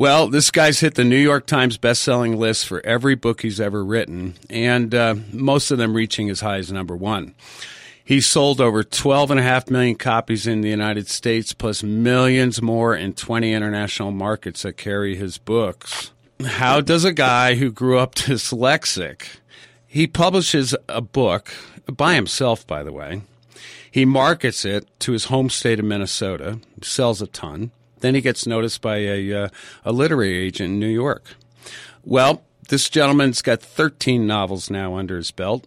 Well, this guy's hit the New York Times best-selling list for every book he's ever written, and uh, most of them reaching as high as number one. He sold over 12.5 million copies in the United States, plus millions more in 20 international markets that carry his books. How does a guy who grew up dyslexic, he publishes a book by himself, by the way. He markets it to his home state of Minnesota, sells a ton. Then he gets noticed by a, uh, a literary agent in New York. Well, this gentleman's got 13 novels now under his belt.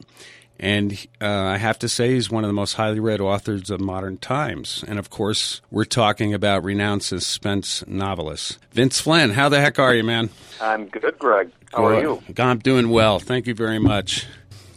And uh, I have to say, he's one of the most highly read authors of modern times. And of course, we're talking about renowned suspense novelist. Vince Flynn, how the heck are you, man? I'm good, Greg. How are you? I'm doing well. Thank you very much.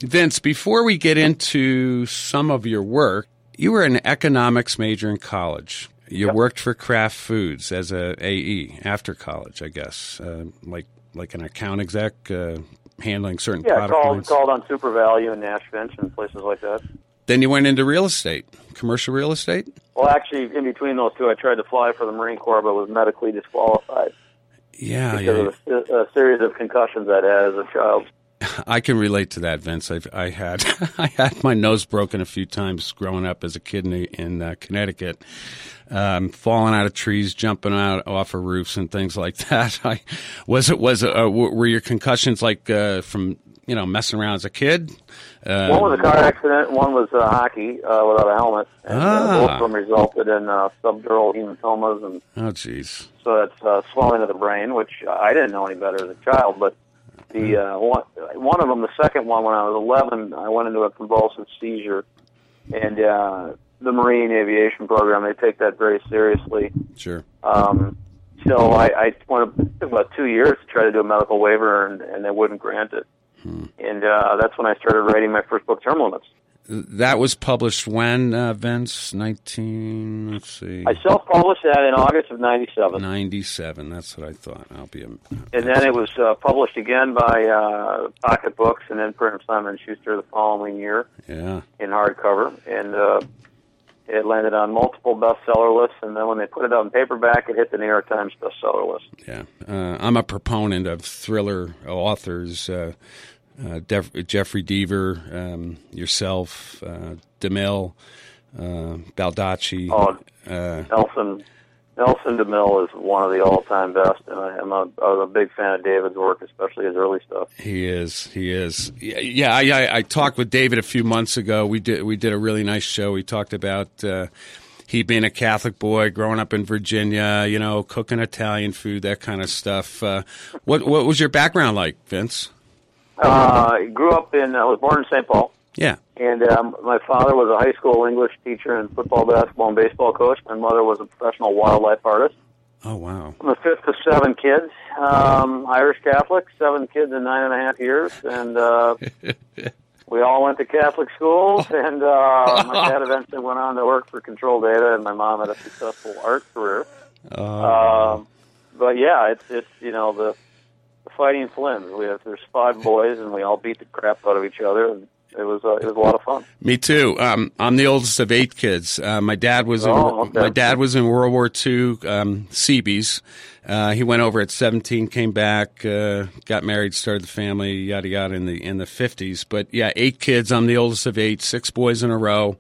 Vince, before we get into some of your work, you were an economics major in college. You Yep. worked for Kraft Foods as a AE after college, I guess, uh, like like an account exec, uh, handling certain Yeah, product called lines. called on SuperValu and Nash Finch and places like that. Then you went into real estate, commercial real estate. Well, actually, in between those two, I tried to fly for the Marine Corps, but was medically disqualified Yeah, because yeah. of a, a series of concussions I'd had as a child. I can relate to that, Vince. I've, I had I had my nose broken a few times growing up as a kid in, in uh, Connecticut, um, falling out of trees, jumping out off of roofs, and things like that. I was it was uh, were your concussions like uh, from you know messing around as a kid? Uh, One was a car accident. One was uh, hockey uh, without a helmet. And, Ah. uh, both of them resulted in uh, subdural hematomas, and oh, jeez. so that's uh, swelling of the brain, which I didn't know any better as a child. But the uh, one, one of them, the second one, when I was 11, I went into a convulsive seizure, and uh, the Marine Aviation Program they take that very seriously. Sure. Um, so I, I went it took about two years to try to do a medical waiver, and, and they wouldn't grant it. And uh, that's when I started writing my first book, Term Limits. That was published when, uh, Vince? 19, let's see. I self-published that in August of '97, 97. That's what I thought. I'll be a. and then it was uh, published again by uh, Pocket Books, and then Print Simon and Schuster the following year Yeah. in hardcover, and uh, it landed on multiple bestseller lists. And then when they put it out in paperback, it hit the New York Times bestseller list. Yeah, uh, I'm a proponent of thriller authors. Uh, uh, Def- Jeffrey Deaver, um, yourself, uh, DeMille, uh, Baldacci. Oh, uh, Nelson Nelson DeMille is one of the all-time best, and I am a, I'm a big fan of David's work, especially his early stuff. he is. He is. Yeah, yeah I, I, I talked with David a few months ago. We did. We did a really nice show. We talked about. Uh, he being a Catholic boy, growing up in Virginia, you know, cooking Italian food, that kind of stuff. Uh, what what was your background like, Vince? Uh, I grew up in. I was born in St. Paul. Yeah. And um, my father was a high school English teacher and football, basketball, and baseball coach. My mother was a professional wildlife artist. Oh wow. I'm the fifth of seven kids, um, Irish Catholic, seven kids in nine and a half years, and uh, we all went to Catholic schools. And uh, my dad eventually went on to work for Control Data, and my mom had a successful art career. Um, but yeah, it's it's you know the fighting Flynn's. We have there's five boys, and we all beat the crap out of each other. And it was uh, it was a lot of fun. Me too. Um, I'm the oldest of eight kids. Uh, my dad was in, Oh, okay. my dad was in World War II, um, Seabees. Uh, he went over at 17, came back, uh, got married, started the family, yada yada in the in the 50s. But yeah, eight kids. I'm the oldest of eight, six boys in a row.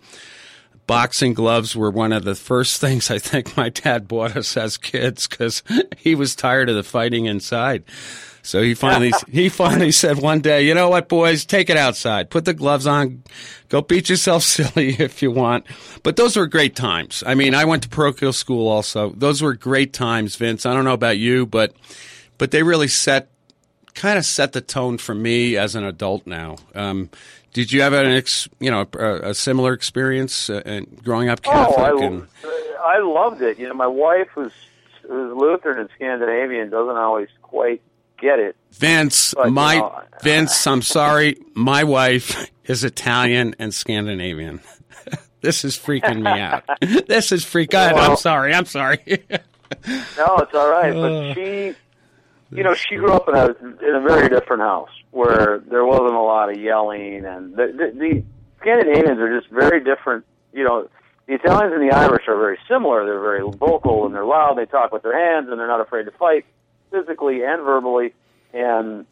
Boxing gloves were one of the first things I think my dad bought us as kids because he was tired of the fighting inside. So he finally he finally said one day, you know what, boys, take it outside, put the gloves on, go beat yourself silly if you want. But those were great times. I mean, I went to parochial school also. Those were great times, Vince. I don't know about you, but but they really set kind of set the tone for me as an adult now. Um, did you have an ex, you know a, a similar experience uh, and growing up Catholic? Oh, I, and, I loved it. You know, my wife who's who's Lutheran and Scandinavian doesn't always quite get it. Vince, But, you my know, Vince, I'm sorry, my wife is Italian and Scandinavian. this is freaking me out. this is freak. God, I'm sorry. I'm sorry. No, it's all right. Uh, But she, you know, she grew up in a in a very different house where there wasn't a lot of yelling, and the the, the Scandinavians are just very different. You know, the Italians and the Irish are very similar. They're very vocal and they're loud. They talk with their hands and they're not afraid to fight. Physically and verbally, and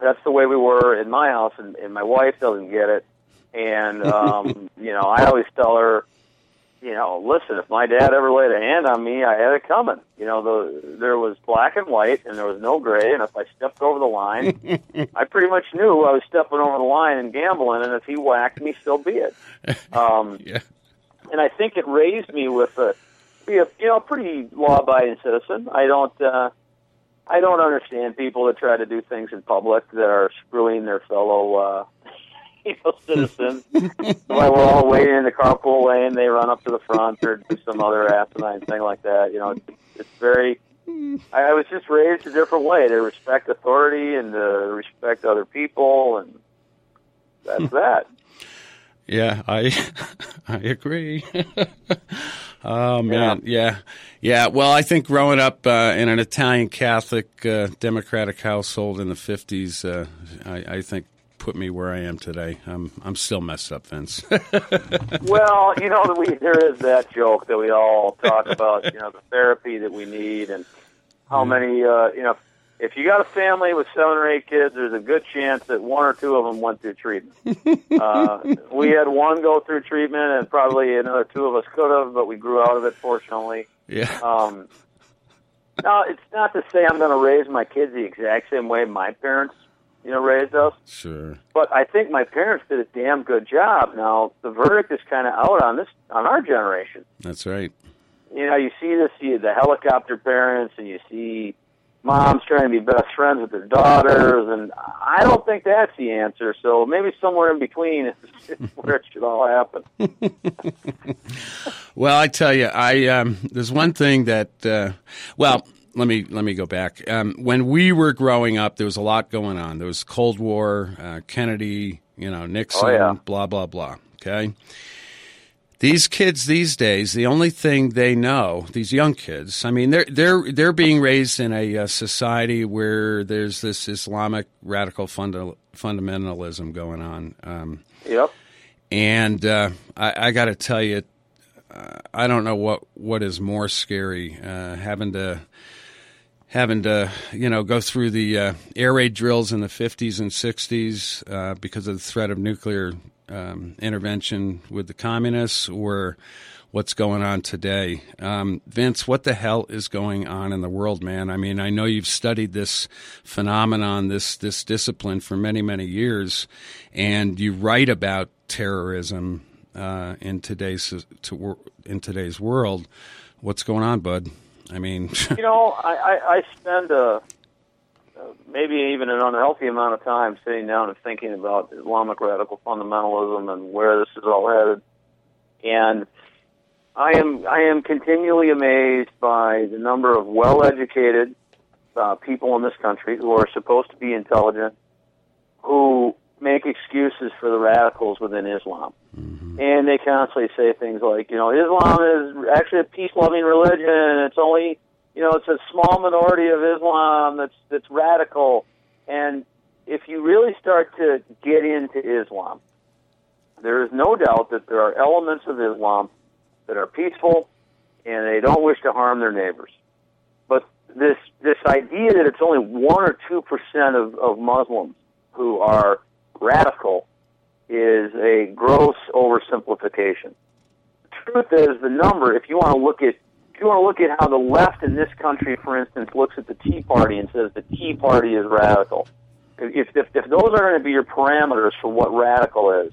that's the way we were in my house. And, and my wife doesn't get it, and um, you know, I always tell her, you know, listen, if my dad ever laid a hand on me, I had it coming. You know, the there was black and white, and there was no gray. And if I stepped over the line, I pretty much knew I was stepping over the line and gambling. And if he whacked me, so be it. Um, Yeah. and I think it raised me with a be a you know pretty law-abiding citizen. I don't uh, I don't understand people that try to do things in public that are screwing their fellow uh, you know citizens. While we're all waiting in the carpool lane, they run up to the front or do some other asinine thing like that. You know, it's, it's very. I, I was just raised a different way to respect authority and to respect other people, and that's that. Yeah, I I agree. Oh man, yeah. yeah, Well, I think growing up uh, in an Italian Catholic uh, Democratic household in the fifties, uh, I, I think put me where I am today. I'm I'm still messed up, Vince. well, you know, we there is that joke that we all talk about. You know, the therapy that we need, and how many. Uh, you know, if you got a family with seven or eight kids, there's a good chance that one or two of them went through treatment. uh, we had one go through treatment, and probably another two of us could have, but we grew out of it, fortunately. yeah, Um, now, it's not to say I'm going to raise my kids the exact same way my parents, you know, raised us. sure. But I think my parents did a damn good job. Now the verdict is kind of out on this on our generation. That's right. You know, you see this, you the helicopter parents, and you see moms trying to be best friends with their daughters, and I don't think that's the answer. So maybe somewhere in between is where it should all happen. Well, I tell you, I um, there's one thing that uh, well. Let me let me go back. Um, when we were growing up, there was a lot going on. There was Cold War, uh, Kennedy, you know, Nixon, Oh, yeah. blah blah blah. Okay, these kids these days, the only thing they know, these young kids, I mean, they're they're they're being raised in a, uh society where there's this Islamic radical funda- fundamentalism going on. Um, Yep. and uh, I, I got to tell you, uh, I don't know what, what is more scary, uh, having to having to you know go through the uh, air raid drills in the 50s and 60s uh, because of the threat of nuclear um, intervention with the communists, or what's going on today. Um, Vince, what the hell is going on in the world, man? I mean, I know you've studied this phenomenon, this this discipline for many many years, and you write about terrorism uh, in today's to, in today's world. What's going on, bud? I mean, You know, I, I, I spend a maybe even an unhealthy amount of time sitting down and thinking about Islamic radical fundamentalism and where this is all headed. And I am I am continually amazed by the number of well-educated uh, people in this country who are supposed to be intelligent, who make excuses for the radicals within Islam. And they constantly say things like, you know, Islam is actually a peace-loving religion, it's only, you know, it's a small minority of Islam that's that's radical. And if you really start to get into Islam, there is no doubt that there are elements of Islam that are peaceful and they don't wish to harm their neighbors. But this this idea that it's only one or two percent of, of Muslims who are radical is a gross oversimplification. The truth is the number, if you want to look at you want to look at how the left in this country, for instance, looks at the Tea Party and says the Tea Party is radical, if, if, if those are going to be your parameters for what radical is,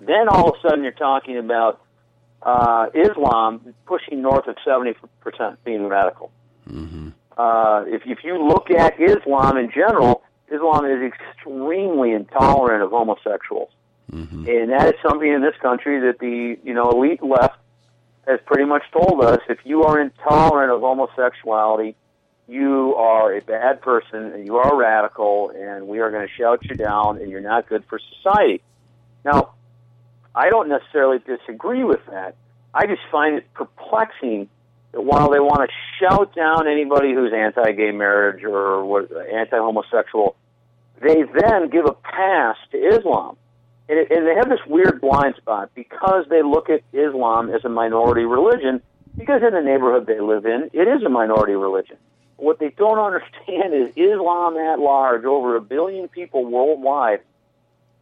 then all of a sudden you're talking about uh, Islam pushing north of 70% being radical. Uh, if, if you look at Islam in general, Islam is extremely intolerant of homosexuals. And that is something in this country that the you know elite left has pretty much told us if you are intolerant of homosexuality, you are a bad person and you are radical and we are going to shout you down and you're not good for society. Now, I don't necessarily disagree with that. I just find it perplexing that while they want to shout down anybody who's anti-gay marriage or anti-homosexual, they then give a pass to Islam. And, and they have this weird blind spot because they look at Islam as a minority religion, because in the neighborhood they live in, it is a minority religion. what they don't understand is Islam at large, over a billion people worldwide,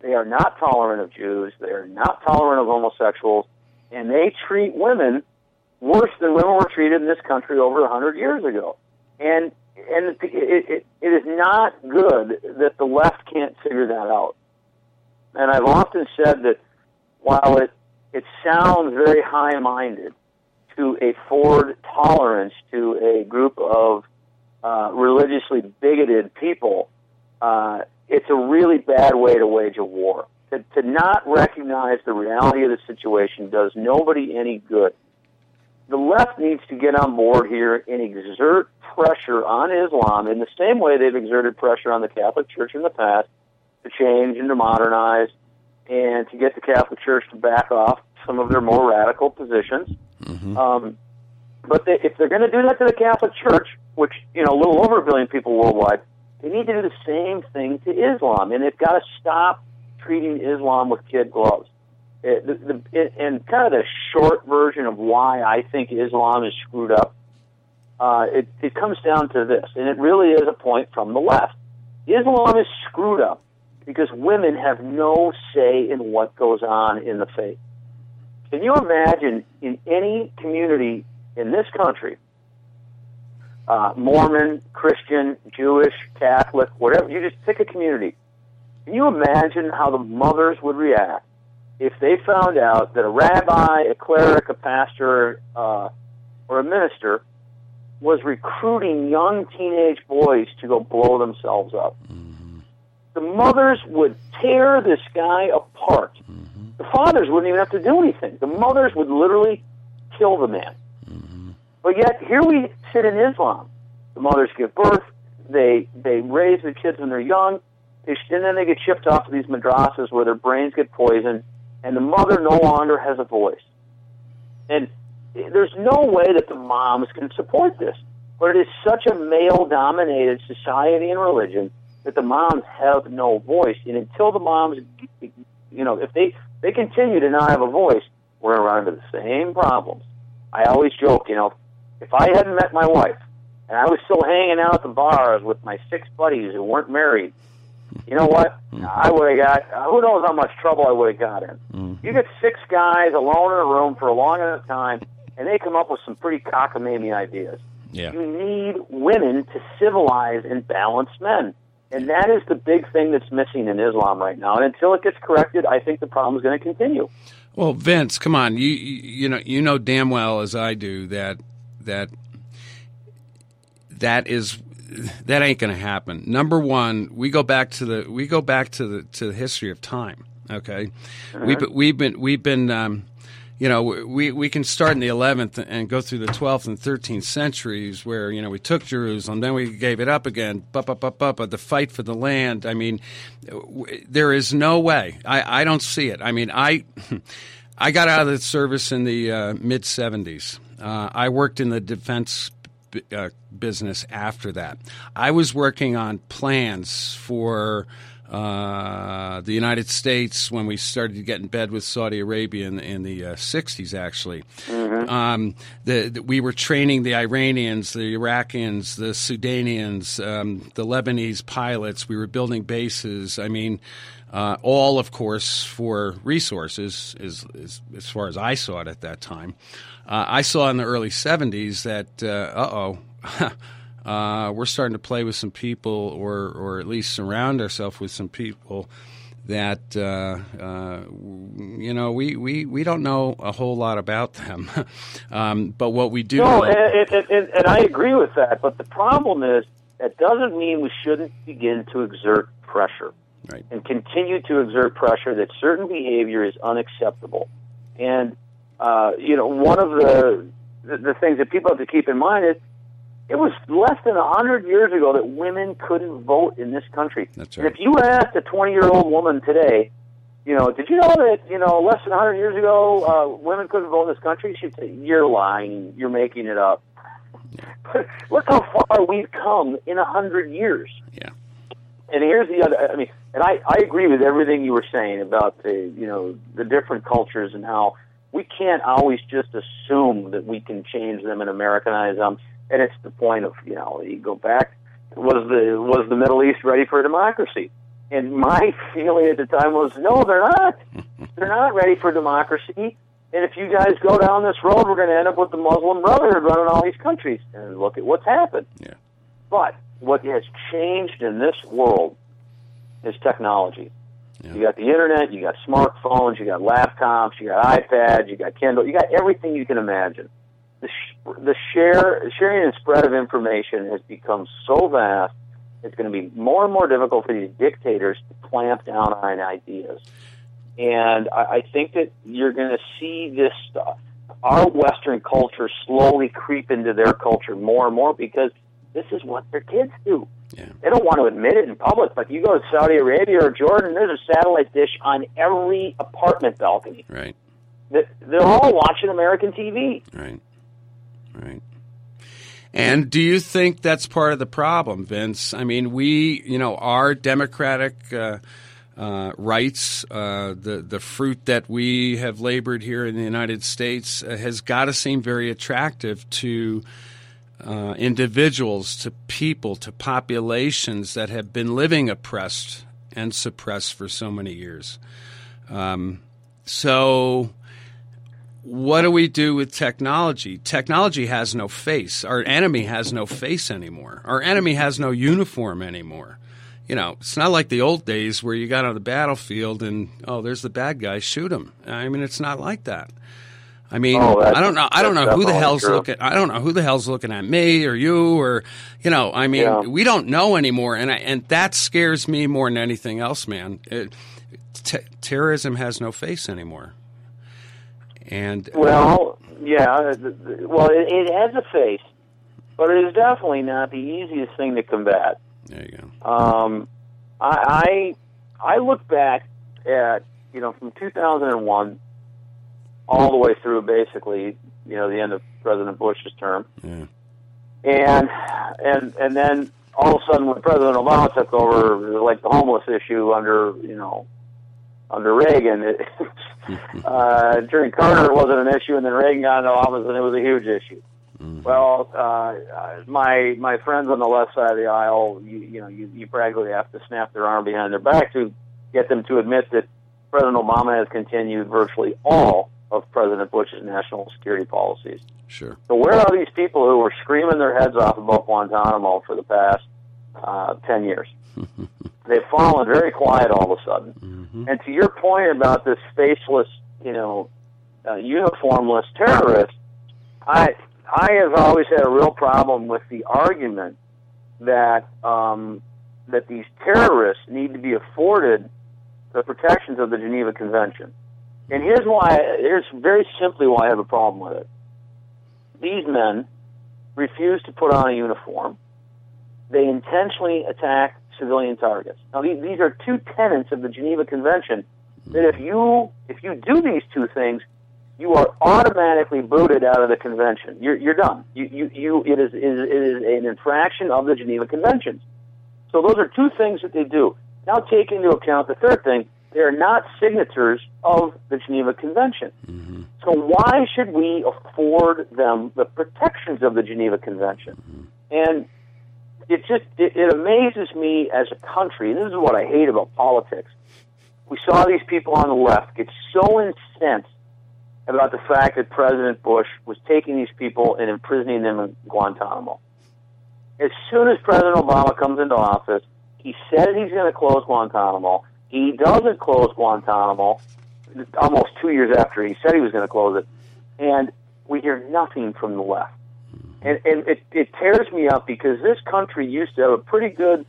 they are not tolerant of Jews. They are not tolerant of homosexuals, and they treat women worse than women were treated in this country over a hundred years ago. And and it, it, it is not good that the left can't figure that out. And I've often said that while it it sounds very high-minded to afford tolerance to a group of uh, religiously bigoted people, uh, it's a really bad way to wage a war. To, to not recognize the reality of the situation does nobody any good. The left needs to get on board here and exert pressure on Islam in the same way they've exerted pressure on the Catholic Church in the past to change and to modernize and to get the Catholic Church to back off some of their more radical positions. Mm-hmm. Um, but they, if they're going to do that to the Catholic Church, which you know a little over a billion people worldwide, they need to do the same thing to Islam, and they've got to stop treating Islam with kid gloves. It, the, the, it, and kind of the short version of why I think Islam is screwed up, uh, it, it comes down to this, and it really is a point from the left. Islam is screwed up because women have no say in what goes on in the faith. Can you imagine in any community in this country, uh, Mormon, Christian, Jewish, Catholic, whatever, you just pick a community. Can you imagine how the mothers would react if they found out that a rabbi, a cleric, a pastor, uh, or a minister was recruiting young teenage boys to go blow themselves up? Mm-hmm. The mothers would tear this guy apart. Mm-hmm. The fathers wouldn't even have to do anything. The mothers would literally kill the man. But yet here we sit in Islam. The mothers give birth, they they raise the kids when they're young, they, and then they get shipped off to these madrasas where their brains get poisoned, and the mother no longer has a voice. And there's no way that the moms can support this. But it is such a male-dominated society and religion that the moms have no voice. And until the moms, you know, if they they continue to not have a voice, we're going to run into the same problems. I always joke, you know, if I hadn't met my wife and I was still hanging out at the bars with my six buddies who weren't married, you know what? Mm-hmm. I would have got, who knows how much trouble I would have got in. Mm-hmm. You get six guys alone in a room for a long enough time, and they come up with some pretty cockamamie ideas. Yeah. You need women to civilize and balance men. And that is the big thing that's missing in Islam right now. And until it gets corrected, I think the problem is going to continue. Well, Vince, come on. You you know you know damn well as I do that that that is that ain't going to happen. Number one, we go back to the we go back to the to the history of time. Okay, uh-huh. we've we've been we've been um, you know we we can start in the 11th and go through the 12th and 13th centuries where you know we took Jerusalem, then we gave it up again. But but but but the fight for the land. I mean, there is no way. I I don't see it. I mean I. I got out of the service in the uh, mid 70s. Uh, I worked in the defense b- uh, business after that. I was working on plans for uh, the United States when we started to get in bed with Saudi Arabia in, in the uh, 60s, actually. Mm-hmm. Um, the, the, we were training the Iranians, the Iraqis, the Sudanians, um, the Lebanese pilots. We were building bases. I mean, uh, all, of course, for resources, is, is, as far as I saw it at that time. Uh, I saw in the early 70s that, uh oh, uh, we're starting to play with some people or, or at least surround ourselves with some people that uh, uh, you know we, we, we don't know a whole lot about them, um, but what we do. No, and, and, and, and, I agree with that. But the problem is that doesn't mean we shouldn't begin to exert pressure right. and continue to exert pressure that certain behavior is unacceptable. And uh, you know, one of the the things that people have to keep in mind is it was less than a hundred years ago that women couldn't vote in this country. That's right. And if you asked a twenty-year-old woman today, you know, did you know that you know less than a hundred years ago uh, women couldn't vote in this country? She'd say, "You're lying. You're making it up." But look how far we've come in a hundred years. Yeah. And here's the other. I mean, and I I agree with everything you were saying about the you know the different cultures and how we can't always just assume that we can change them and Americanize them. And it's the point of you know you go back was the was the Middle East ready for democracy? And my feeling at the time was no, they're not. they're not ready for democracy. And if you guys go down this road, we're going to end up with the Muslim Brotherhood running all these countries. And look at what's happened. Yeah. But what has changed in this world is technology. Yeah. You got the internet, you got smartphones, you got laptops, you got iPads, you got Kindle, you got everything you can imagine. The, sh- the share, sharing and spread of information has become so vast. It's going to be more and more difficult for these dictators to clamp down on ideas. And I, I think that you're going to see this stuff, our Western culture, slowly creep into their culture more and more because this is what their kids do. Yeah. They don't want to admit it in public, but you go to Saudi Arabia or Jordan, there's a satellite dish on every apartment balcony. Right. They're all watching American TV. Right. Right. And do you think that's part of the problem, Vince? I mean, we, you know, our democratic uh, uh, rights, uh, the the fruit that we have labored here in the United States, uh, has got to seem very attractive to uh, individuals, to people, to populations that have been living oppressed and suppressed for so many years. Um, so what do we do with technology? Technology has no face. Our enemy has no face anymore. Our enemy has no uniform anymore. You know, it's not like the old days where you got on the battlefield and oh, there's the bad guy, shoot him. I mean, it's not like that. I mean, Oh, I don't know. I don't know who the hell's true. looking. I don't know who the hell's looking at me or you or you know. I mean, Yeah. we don't know anymore, and I, and that scares me more than anything else, man. It, t- terrorism has no face anymore. And Well, yeah. th- Well, it, it has a face, but it is definitely not the easiest thing to combat. there you go. Um, I, I I look back at you know from 2001 all the way through basically you know the end of President Bush's term, Yeah. and and and then all of a sudden when President Obama took over, like the homeless issue under you know under Reagan, it, uh, during Carter it wasn't an issue, and then Reagan got into office and it was a huge issue. Well, uh, uh, my my friends on the left side of the aisle, you, you know, you, you practically have to snap their arm behind their back to get them to admit that President Obama has continued virtually all of President Bush's national security policies. Sure. So where are these people who were screaming their heads off about Guantanamo for the past uh, ten years? They've fallen very quiet all of a sudden. hmm And to your point about this faceless, you know, uh, uniformless terrorist, I I have always had a real problem with the argument that um, that these terrorists need to be afforded the protections of the Geneva Convention. And here's why. Here's very simply why I have a problem with it. These men refuse to put on a uniform. They intentionally attack civilian targets. Now, these, are two tenets of the Geneva Convention. That if you if you do these two things, you are automatically booted out of the convention. You're, you're done. You, you, you, it, is, it, is, an infraction of the Geneva Conventions. So those are two things that they do. Now take into account the third thing. They are not signatures of the Geneva Convention. hmm So why should we afford them the protections of the Geneva Convention? And it just it, it amazes me as a country. And this is what I hate about politics. We saw these people on the left get so incensed about the fact that President Bush was taking these people and imprisoning them in Guantanamo. As soon as President Obama comes into office, he says he's going to close Guantanamo. He doesn't close Guantanamo almost two years after he said he was going to close it, and we hear nothing from the left. And, and it, it tears me up because this country used to have a pretty good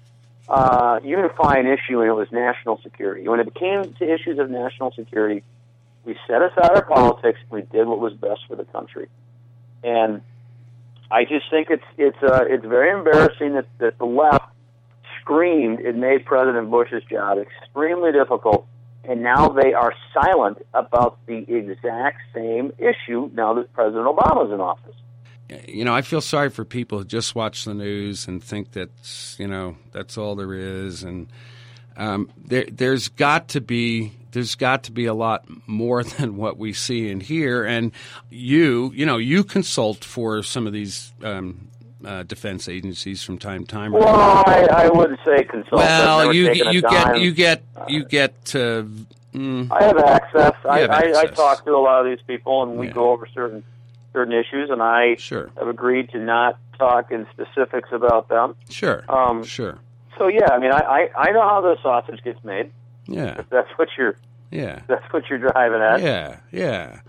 uh, unifying issue, and it was national security. When it came to issues of national security, we set aside our politics. We did what was best for the country, and I just think it's it's uh, it's very embarrassing that, that the left screamed it made President Bush's job extremely difficult, and now they are silent about the exact same issue now that President Obama's in office. You know, I feel sorry for people who just watch the news and think that you know that's all there is, and um, there, there's got to be there's got to be a lot more than what we see and hear. And you, you know, you consult for some of these um, uh, defense agencies from time to time. Well, I, I wouldn't say consult. Well, you you get you get you get. Uh, mm, I have access. I, have access. I, I talk to a lot of these people, and we Yeah. go over certain certain issues, and I Sure. have agreed to not talk in specifics about them. Sure, Um, sure, So yeah, I mean, I, I, I know how the sausage gets made. yeah, If that's what you're yeah. that's what you're driving at. Yeah, yeah.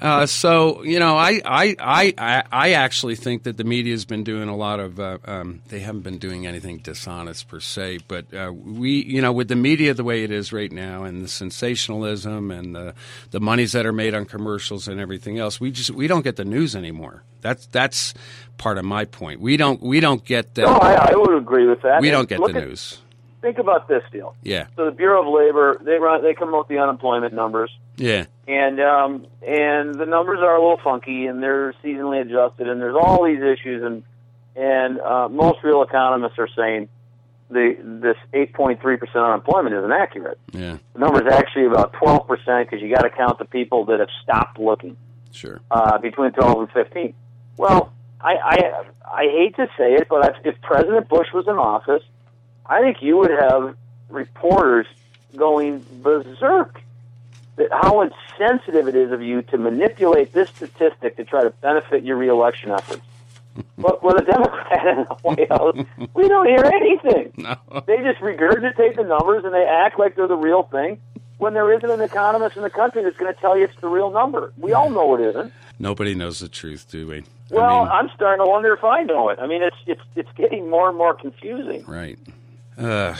Uh, so you know, I, I, I, I- actually think that the media's been doing a lot of. Uh, um, they haven't been doing anything dishonest per se, but uh, we, you know, with the media the way it is right now, and the sensationalism and the the monies that are made on commercials and everything else, we just we don't get the news anymore. That's that's part of my point. We don't we don't get the No, I, I would agree with that. we And don't get the at- news. Think about this deal. Yeah, So the Bureau of Labor they run they come out with the unemployment numbers. yeah, and um, and the numbers are a little funky, and they're seasonally adjusted, and there's all these issues, and and uh, most real economists are saying the this 8.3 percent unemployment isn't accurate. yeah. The number is actually about 12 percent because you got to count the people that have stopped looking Sure. uh, between 12 and 15. Well, I, I I hate to say it, but if President Bush was in office, I think you would have reporters going berserk. That how insensitive it is of you to manipulate this statistic to try to benefit your reelection efforts. But with a Democrat in the White House, we don't hear anything. No. They just regurgitate the numbers and they act like they're the real thing when there isn't an economist in the country that's going to tell you it's the real number. We all know it isn't. Nobody knows the truth, do we? I Well, mean- I'm starting to wonder if I know it. I mean, it's it's it's getting more and more confusing. Right. Uh,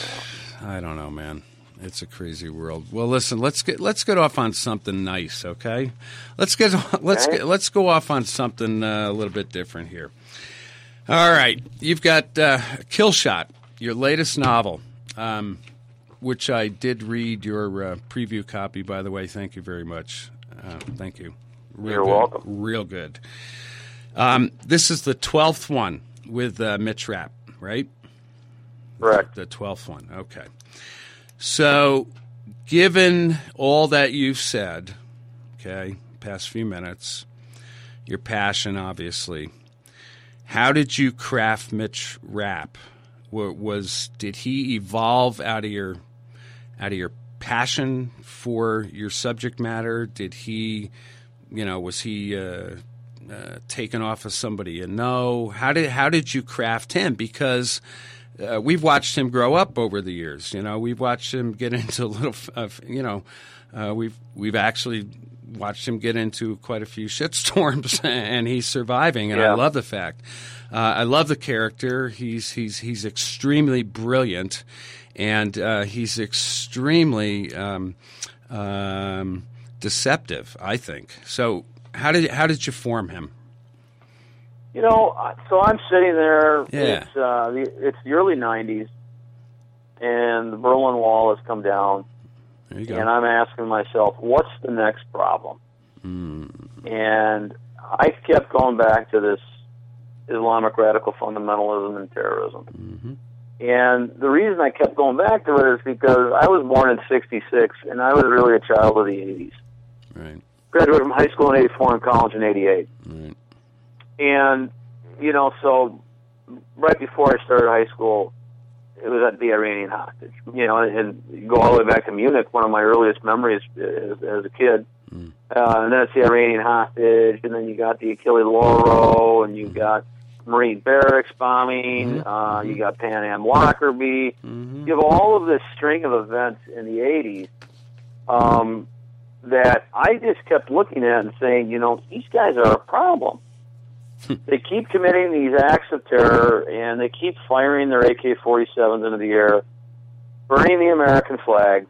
I don't know, man. It's a crazy world. Well, listen, let's get let's get off on something nice, okay? Let's get let's get, let's go off on something uh, a little bit different here. All right, you've got uh, Kill Shot, your latest novel, um, which I did read your uh, preview copy. By the way, thank you very much. Uh, thank you. Real You're good. welcome. Real good. Um, this is the twelfth one with uh, Mitch Rapp, right? Correct. The twelfth one. Okay. So, given all that you've said, okay, past few minutes, your passion, obviously, how did you craft Mitch Rapp? Wa- Was did he evolve out of your out of your passion for your subject matter? Did he, you know, was he uh, uh, taken off of somebody you know? How did how did you craft him? Because uh, we've watched him grow up over the years. You know, we've watched him get into a little, of, you know, uh, we've we've actually watched him get into quite a few shitstorms, and he's surviving. And I love the fact. Uh, I love the character. He's he's he's extremely brilliant, and uh, he's extremely um, um, deceptive. I think. So how did how did you form him? You know, so I'm sitting there. Yeah. It's uh, the, it's the early '90s, and the Berlin Wall has come down, There you go. and I'm asking myself, what's the next problem? Hmm. And I kept going back to this Islamic radical fundamentalism and terrorism. hmm And the reason I kept going back to it is because I was born in '66, and I was really a child of the '80s. Right. Graduated from high school in '84 and college in '88. Right. And, you know, so right before I started high school, it was at the Iranian hostage. You know, and you go all the way back to Munich, one of my earliest memories as, as a kid. Mm. Uh, and then it's the Iranian hostage, and then you got the Achille Lauro, and you got Marine barracks bombing, Mhm. uh, you got Pan Am Lockerbie. hmm You have all of this string of events in the 80s um, that I just kept looking at and saying, you know, these guys are a problem. They keep committing these acts of terror and they keep firing their AK 47s into the air, burning the American flag,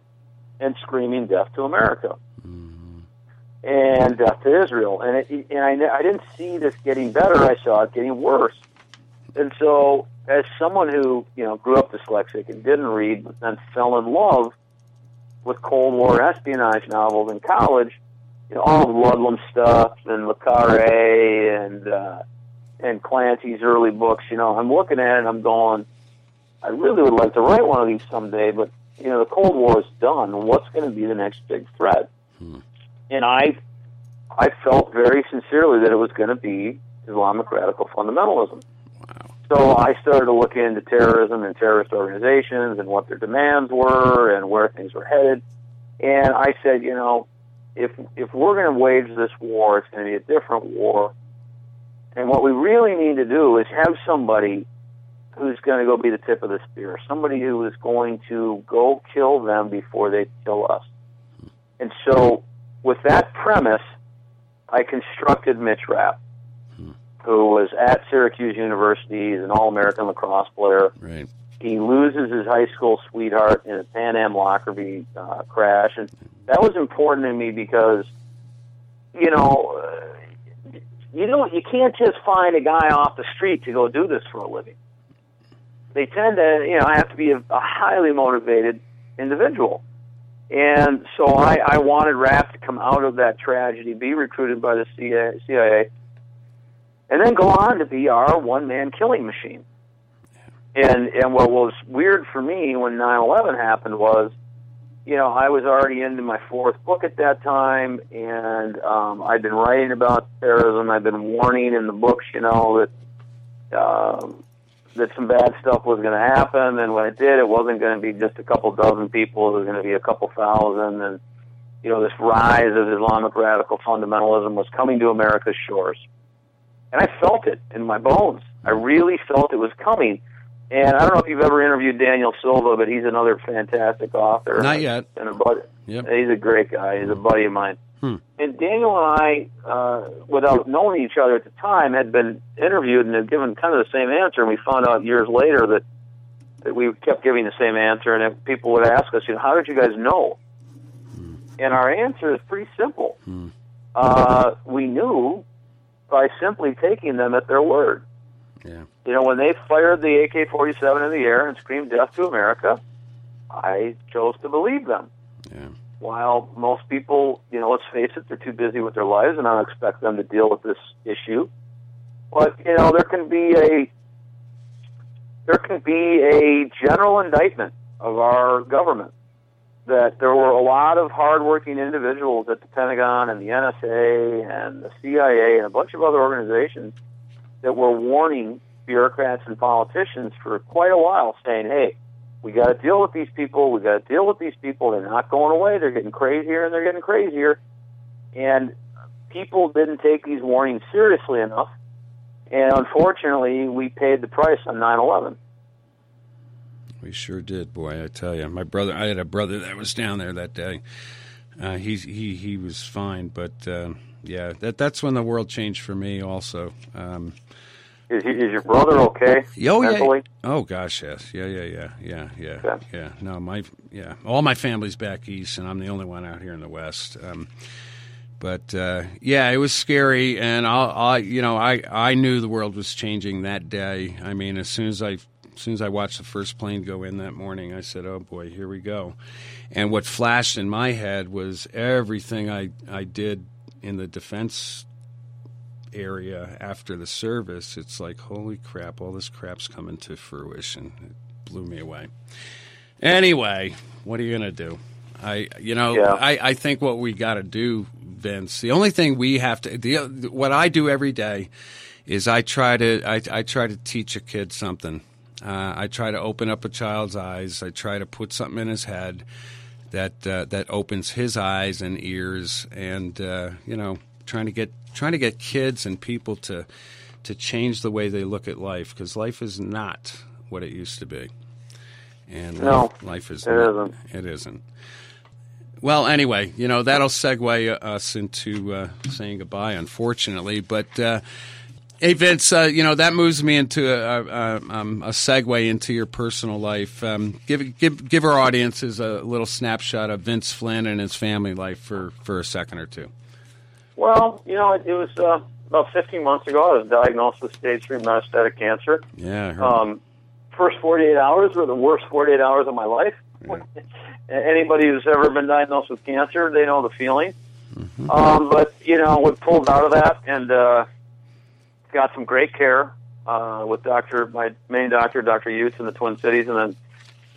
and screaming death to America hmm and death to Israel. And it, and I, I didn't see this getting better. I saw it getting worse. And so, as someone who you know grew up dyslexic and didn't read, but then fell in love with Cold War espionage novels in college, you know all the Ludlum stuff and Le Carre and uh, and Clancy's early books. You know, I'm looking at it and I'm going, I really would like to write one of these someday, but you know the Cold War is done. What's going to be the next big threat? and I, I felt very sincerely that it was going to be Islamic radical fundamentalism. So I started to look into terrorism and terrorist organizations and what their demands were and where things were headed. And I said, you know, if if we're going to wage this war, it's going to be a different war. And what we really need to do is have somebody who's going to go be the tip of the spear, somebody who is going to go kill them before they kill us. And so, with that premise, I constructed Mitch Rapp, hmm. who was at Syracuse University. He's an All-American lacrosse player. Right. He loses his high school sweetheart in a Pan Am Lockerbie uh, crash, and that was important to me because, you know, uh, you don't, you can't just find a guy off the street to go do this for a living. They tend to, you know, have to be a, a highly motivated individual. And so I, I wanted Rapp to come out of that tragedy, be recruited by the CIA, and then go on to be our one man killing machine. And and what was weird for me when 9/11 happened was, you know, I was already into my fourth book at that time, and um, I'd been writing about terrorism. I'd been warning in the books, you know, that um, that some bad stuff was going to happen, and when it did, it wasn't going to be just a couple dozen people. It was going to be a couple thousand, and you know, this rise of Islamic radical fundamentalism was coming to America's shores, and I felt it in my bones. I really felt it was coming and I don't know if you've ever interviewed Daniel Silva, but he's another fantastic author. Not yet. And a buddy. Yep. He's a great guy. He's a buddy of mine. Hmm. And Daniel and I, uh, without knowing each other at the time, had been interviewed and had given kind of the same answer. And we found out years later that, that we kept giving the same answer. And if people would ask us, you know, how did you guys know? And our answer is pretty simple. Hmm. Uh, we knew by simply taking them at their word. Yeah. You know, when they fired the AK 47 in the air and screamed death to America, I chose to believe them. Yeah. While most people, you know, let's face it, they're too busy with their lives and I don't expect them to deal with this issue. But, you know, there can be a there can be a general indictment of our government that there were a lot of hardworking individuals at the Pentagon and the NSA and the CIA and a bunch of other organizations that were warning bureaucrats and politicians for quite a while, saying, "Hey, we got to deal with these people. We got to deal with these people. They're not going away. They're getting crazier and they're getting crazier." And people didn't take these warnings seriously enough, and unfortunately, we paid the price on 9/11. We sure did, boy. I tell you, my brother. I had a brother that was down there that day. Uh, he he he was fine, but uh, yeah, that that's when the world changed for me. Also, um, Is, he, is your brother okay? oh yeah, oh gosh, yes, yeah, yeah, yeah, yeah, yeah, Okay. yeah. No, my yeah, all my family's back east, and I'm the only one out here in the west. Um, but uh, yeah, it was scary, and I, I, you know, I I knew the world was changing that day. I mean, as soon as I as soon as I watched the first plane go in that morning, I said, "Oh boy, here we go." And what flashed in my head was everything I I did in the defense area after the service. It's like, holy crap, all this crap's coming to fruition. It blew me away. Anyway, what are you gonna do? I, you know, Yeah. I, I think what we got to do, Vince. The only thing we have to, the, what I do every day, is I try to, I, I try to teach a kid something. Uh, I try to open up a child's eyes. I try to put something in his head that uh, that opens his eyes and ears, and uh, you know, trying to get trying to get kids and people to to change the way they look at life because life is not what it used to be, and No, life, life is it not, isn't. It isn't. Well, anyway, you know that'll segue uh, us into uh, saying goodbye, unfortunately. But uh, hey, Vince, uh, you know that moves me into a, a, um, a segue into your personal life. Um, give give give our audiences a little snapshot of Vince Flynn and his family life for, for a second or two. Well, you know, it, it was uh, about 15 months ago. I was diagnosed with stage three metastatic cancer. Yeah, Um, first 48 hours were the worst 48 hours of my life. Anybody who's ever been diagnosed with cancer, they know the feeling. Um, but you know, we pulled out of that and uh, got some great care uh, with Doctor, my main doctor, Doctor Utes in the Twin Cities, and then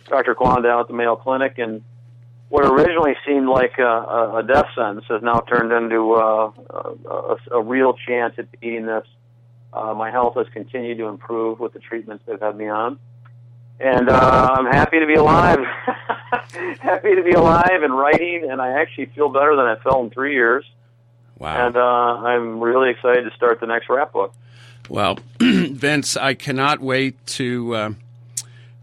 Doctor Kwan down at the Mayo Clinic. And what originally seemed like a, a, death sentence has now turned into uh, a, a, a real chance at beating this Uh, my health has continued to improve with the treatments they've had me on. And uh, I'm happy to be alive. happy to be alive and writing, and I actually feel better than I felt in three years. Wow. And uh, I'm really excited to start the next Rapp book. Well, Vince, I cannot wait to. Uh,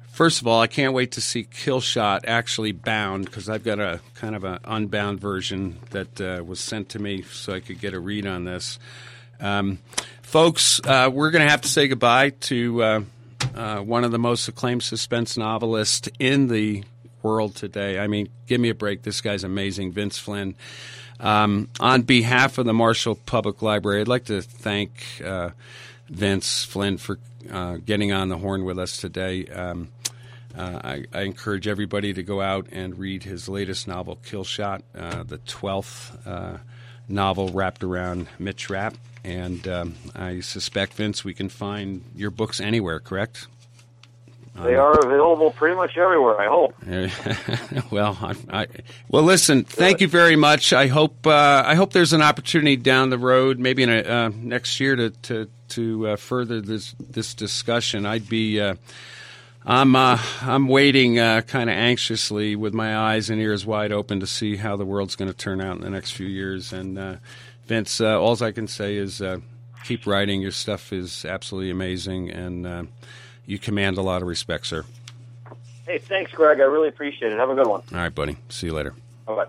first of all, I can't wait to see Killshot actually bound because I've got a kind of an unbound version that uh, was sent to me so I could get a read on this. Um, folks, uh, we're going to have to say goodbye to uh, uh, one of the most acclaimed suspense novelists in the world today. I mean, give me a break. This guy's amazing, Vince Flynn. Um, on behalf of the Marshall Public Library, I'd like to thank uh, Vince Flynn for uh, getting on the horn with us today. Um, uh, I, I, encourage everybody to go out and read his latest novel, Killshot, uh, the 12th uh, novel wrapped around Mitch Rapp. And um, I suspect, Vince, we can find your books anywhere, correct? They are available pretty much everywhere. I hope. well, I, I, well, listen. Thank you very much. I hope uh, I hope there's an opportunity down the road, maybe in a, uh, next year, to to to uh, further this this discussion. I'd be. Uh, I'm uh, I'm waiting uh, kind of anxiously with my eyes and ears wide open to see how the world's going to turn out in the next few years. And Vince, uh, all I can say is keep writing. Your stuff is absolutely amazing, and you command a lot of respect, sir. Hey, thanks, Greg. I really appreciate it. Have a good one. All right, buddy. See you later. Bye bye.